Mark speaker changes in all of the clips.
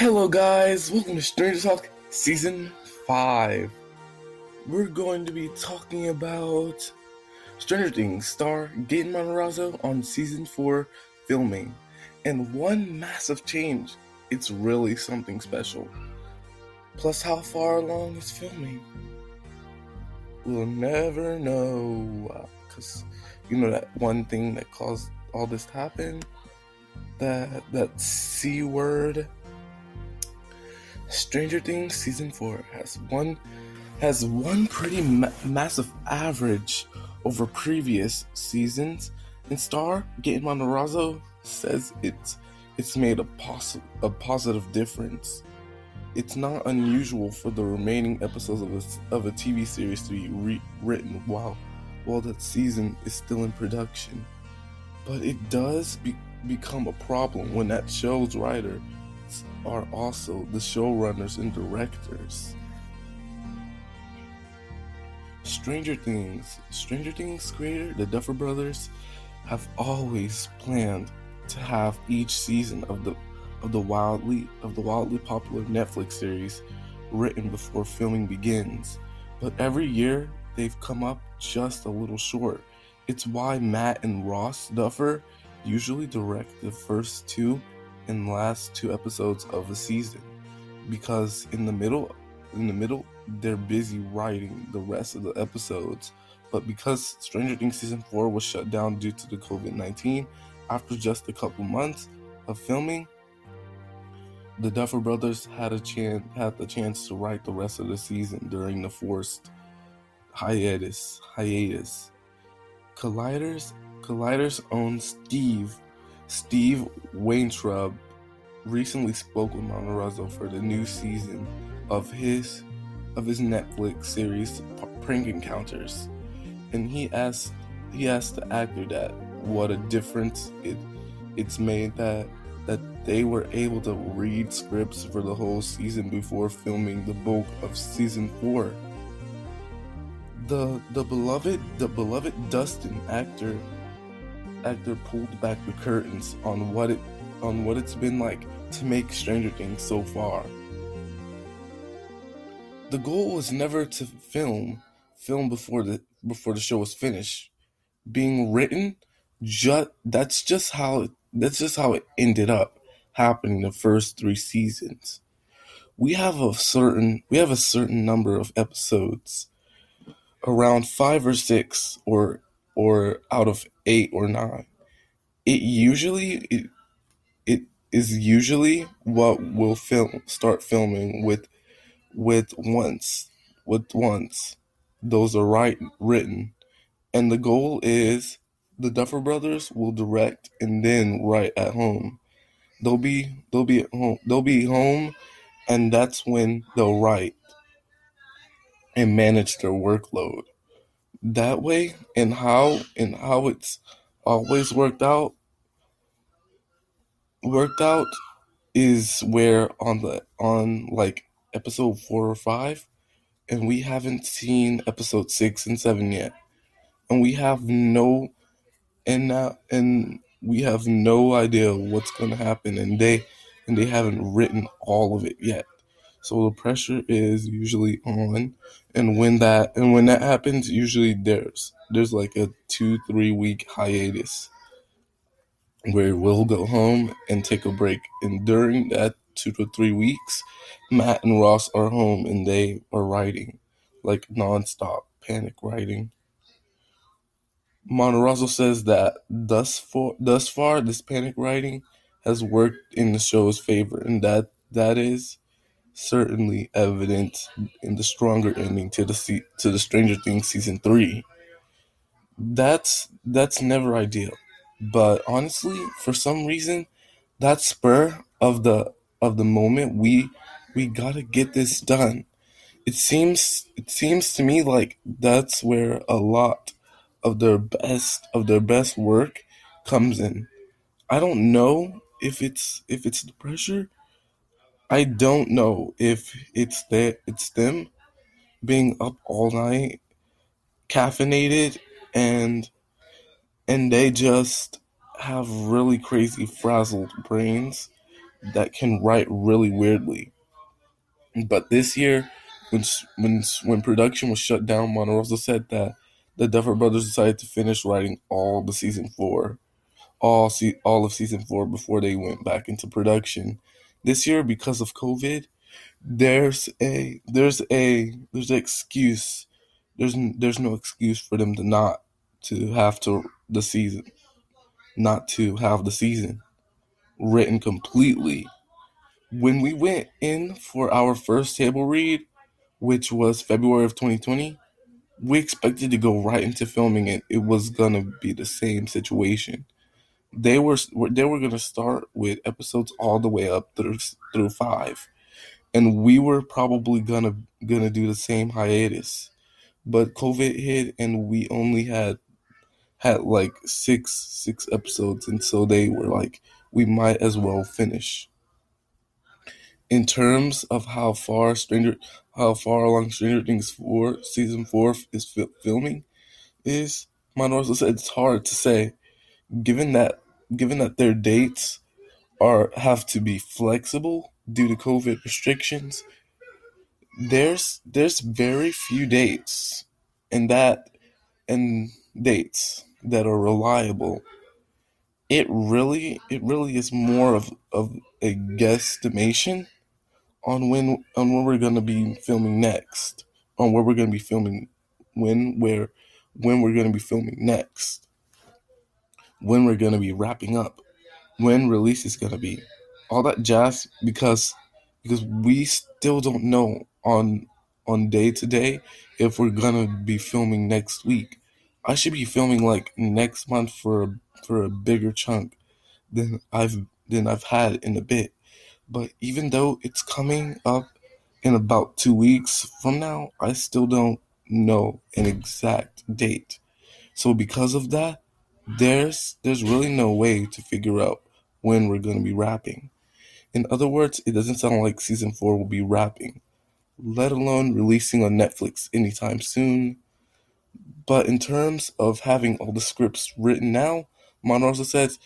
Speaker 1: Hello, guys. Welcome to Stranger Talk Season 5. We're going to be talking about Stranger Things star Gaten Matarazzo on Season 4 filming. And one massive change. It's really something special. Plus, how far along is filming? We'll never know. Uh, because, you know, that one thing that caused all this to happen? That, that C word Stranger Things season four has one has one pretty ma- massive average over previous seasons, and star Gaten Matarazzo says it's it's made a, pos- a positive difference. It's not unusual for the remaining episodes of a, of a TV series to be re- written while while that season is still in production, but it does be- become a problem when that show's writer are also the showrunners and directors. Stranger Things, Stranger Things creator, the Duffer Brothers, have always planned to have each season of the of the wildly of the wildly popular Netflix series written before filming begins. But every year they've come up just a little short. It's why Matt and Ross Duffer usually direct the first two and last two episodes of the season because in the middle in the middle they're busy writing the rest of the episodes. But because stranger things season 4 was shut down due to the covid-19 after just a couple months of filming the duffer brothers had a chance had the chance to write the rest of the season during the forced hiatus hiatus. Colliders colliders own steve Steve Weintraub recently spoke with Matarazzo for the new season of his of his Netflix series Prank Encounters, and he asked he asked the actor that what a difference it it's made that that they were able to read scripts for the whole season before filming the bulk of season four. The the beloved the beloved Dustin actor actor pulled back the curtains on what it on what it's been like to make Stranger Things so far. The goal was never to film film before the before the show was finished. Being written, just that's just how it, that's just how it ended up happening the first three seasons. We have a certain we have a certain number of episodes, around five or six, or or out of eight or nine. It usually it, it is usually what we'll film start filming with with once with once those are right written and the goal is the Duffer brothers will direct and then write at home. They'll be they'll be at home they'll be home and that's when they'll write and manage their workload that way and how and how it's always worked out. Worked out is where on the on like episode four or five and we haven't seen episode six and seven yet. And we have no and now and we have no idea what's to happen and they and they haven't written all of it yet so the pressure is usually on, and when that and when that happens, usually there's there's like a two three week hiatus where we'll go home and take a break. And during that two to three weeks, Matt and Ross are home and they are writing like nonstop panic writing. Matarazzo says that thus far, thus far, this panic writing has worked in the show's favor, and that that is certainly evident in the stronger ending to the to the Stranger Things season three. That's that's never ideal, but honestly, for some reason, that spur of the of the moment, we we gotta get this done. It seems it seems to me like that's where a lot of their best of their best work comes in. I don't know if it's if it's the pressure I don't know if it's that it's them being up all night, caffeinated, and and they just have really crazy frazzled brains that can write really weirdly. But this year, when when when production was shut down, Matarazzo said that the Duffer Brothers decided to finish writing all the season four, all see all of season four before they went back into production. This year, because of COVID, there's a there's a there's an excuse. There's there's no excuse for them to not to have to the season, not to have the season written completely. When we went in for our first table read, which was February of 2020, we expected to go right into filming it. It was gonna be the same situation. They were they were gonna start with episodes all the way up through through five, and we were probably gonna gonna do the same hiatus, but COVID hit and we only had had like six six episodes, and so they were like, we might as well finish. In terms of how far Stranger, how far along Stranger Things four season four is fi- filming, is Matarazzo said it's hard to say, given that given that their dates are have to be flexible due to COVID restrictions. There's there's very few dates, and that and dates that are reliable it really it really is more of, of a guesstimation on when on when we're gonna be filming next. On where we're gonna be filming when where when we're gonna be filming next. When we're gonna be wrapping up. When release is gonna be. All that jazz because because we still don't know on on day to day if we're gonna be filming next week. I should be filming like next month for a for a bigger chunk than I've than I've had in a bit. But even though it's coming up in about two weeks from now, I still don't know an exact date. So because of that, there's there's really no way to figure out when we're gonna be wrapping. In other words, it doesn't sound like season four will be wrapping, let alone releasing on Netflix anytime soon. But in terms of having all the scripts written now, Matarazzo says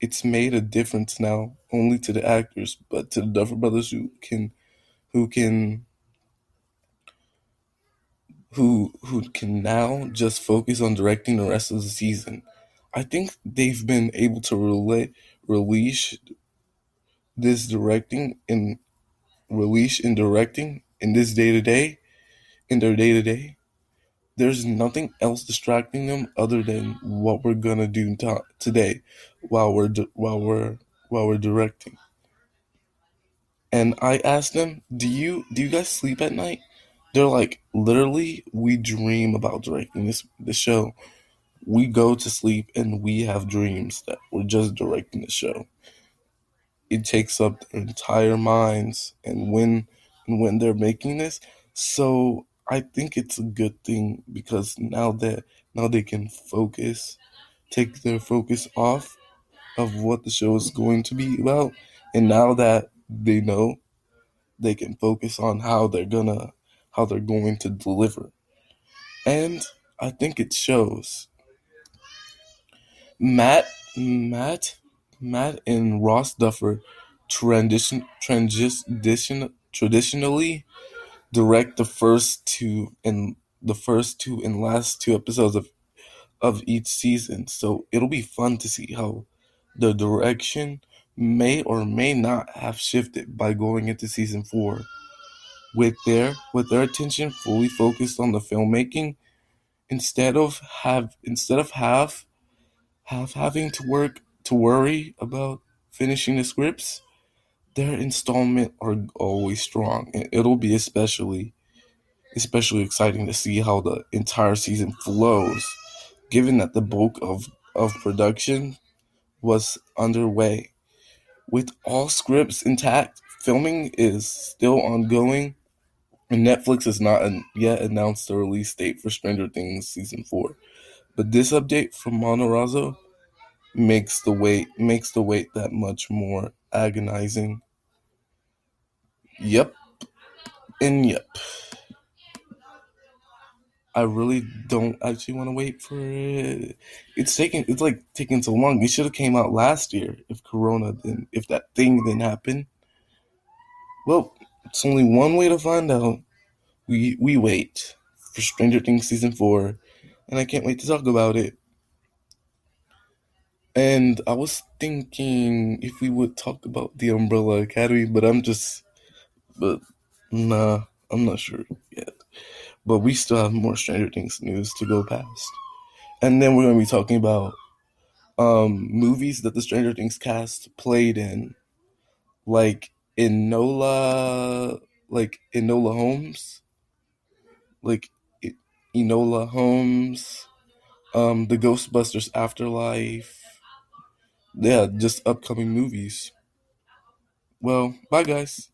Speaker 1: it's made a difference now only to the actors, but to the Duffer Brothers who can who can who who can now just focus on directing the rest of the season. I think they've been able to relate release this directing and release in directing in this day to day in their day to day there's nothing else distracting them other than what we're gonna do to- today while we're di- while we're while we're directing. And I asked them, "Do you do you guys sleep at night?" They're like, "Literally, we dream about directing this the show. We go to sleep and we have dreams that we're just directing the show. It takes up their entire minds, and when and when they're making this, so I think it's a good thing because now that now they can focus, take their focus off of what the show is going to be about, and now that they know, they can focus on how they're gonna how they're going to deliver. And I think it shows. Matt Matt Matt and Ross Duffer traditionally direct the first two and the first two and last two episodes of of each season. So it'll be fun to see how the direction may or may not have shifted by going into season four. With their with their attention fully focused on the filmmaking, instead of have instead of have have having to work to worry about finishing the scripts, their installment are always strong, and it'll be especially especially exciting to see how the entire season flows, given that the bulk of of production was underway. With all scripts intact, filming is still ongoing, and Netflix has not yet announced the release date for Stranger Things season four. But this update from Matarazzo makes the wait makes the wait that much more agonizing. Yep. And yep. I really don't actually want to wait for it. It's taking it's like taking so long. It should have came out last year if Corona didn't if that thing didn't happen. Well, it's only one way to find out. We we wait for Stranger Things season four, and I can't wait to talk about it. And I was thinking if we would talk about the Umbrella Academy, but I'm just, but nah, I'm not sure yet. But we still have more Stranger Things news to go past. And then we're going to be talking about um, movies that the Stranger Things cast played in, like Enola, like Enola Holmes, like Enola Holmes, um, the Ghostbusters Afterlife. Yeah, just upcoming movies. Well, bye guys.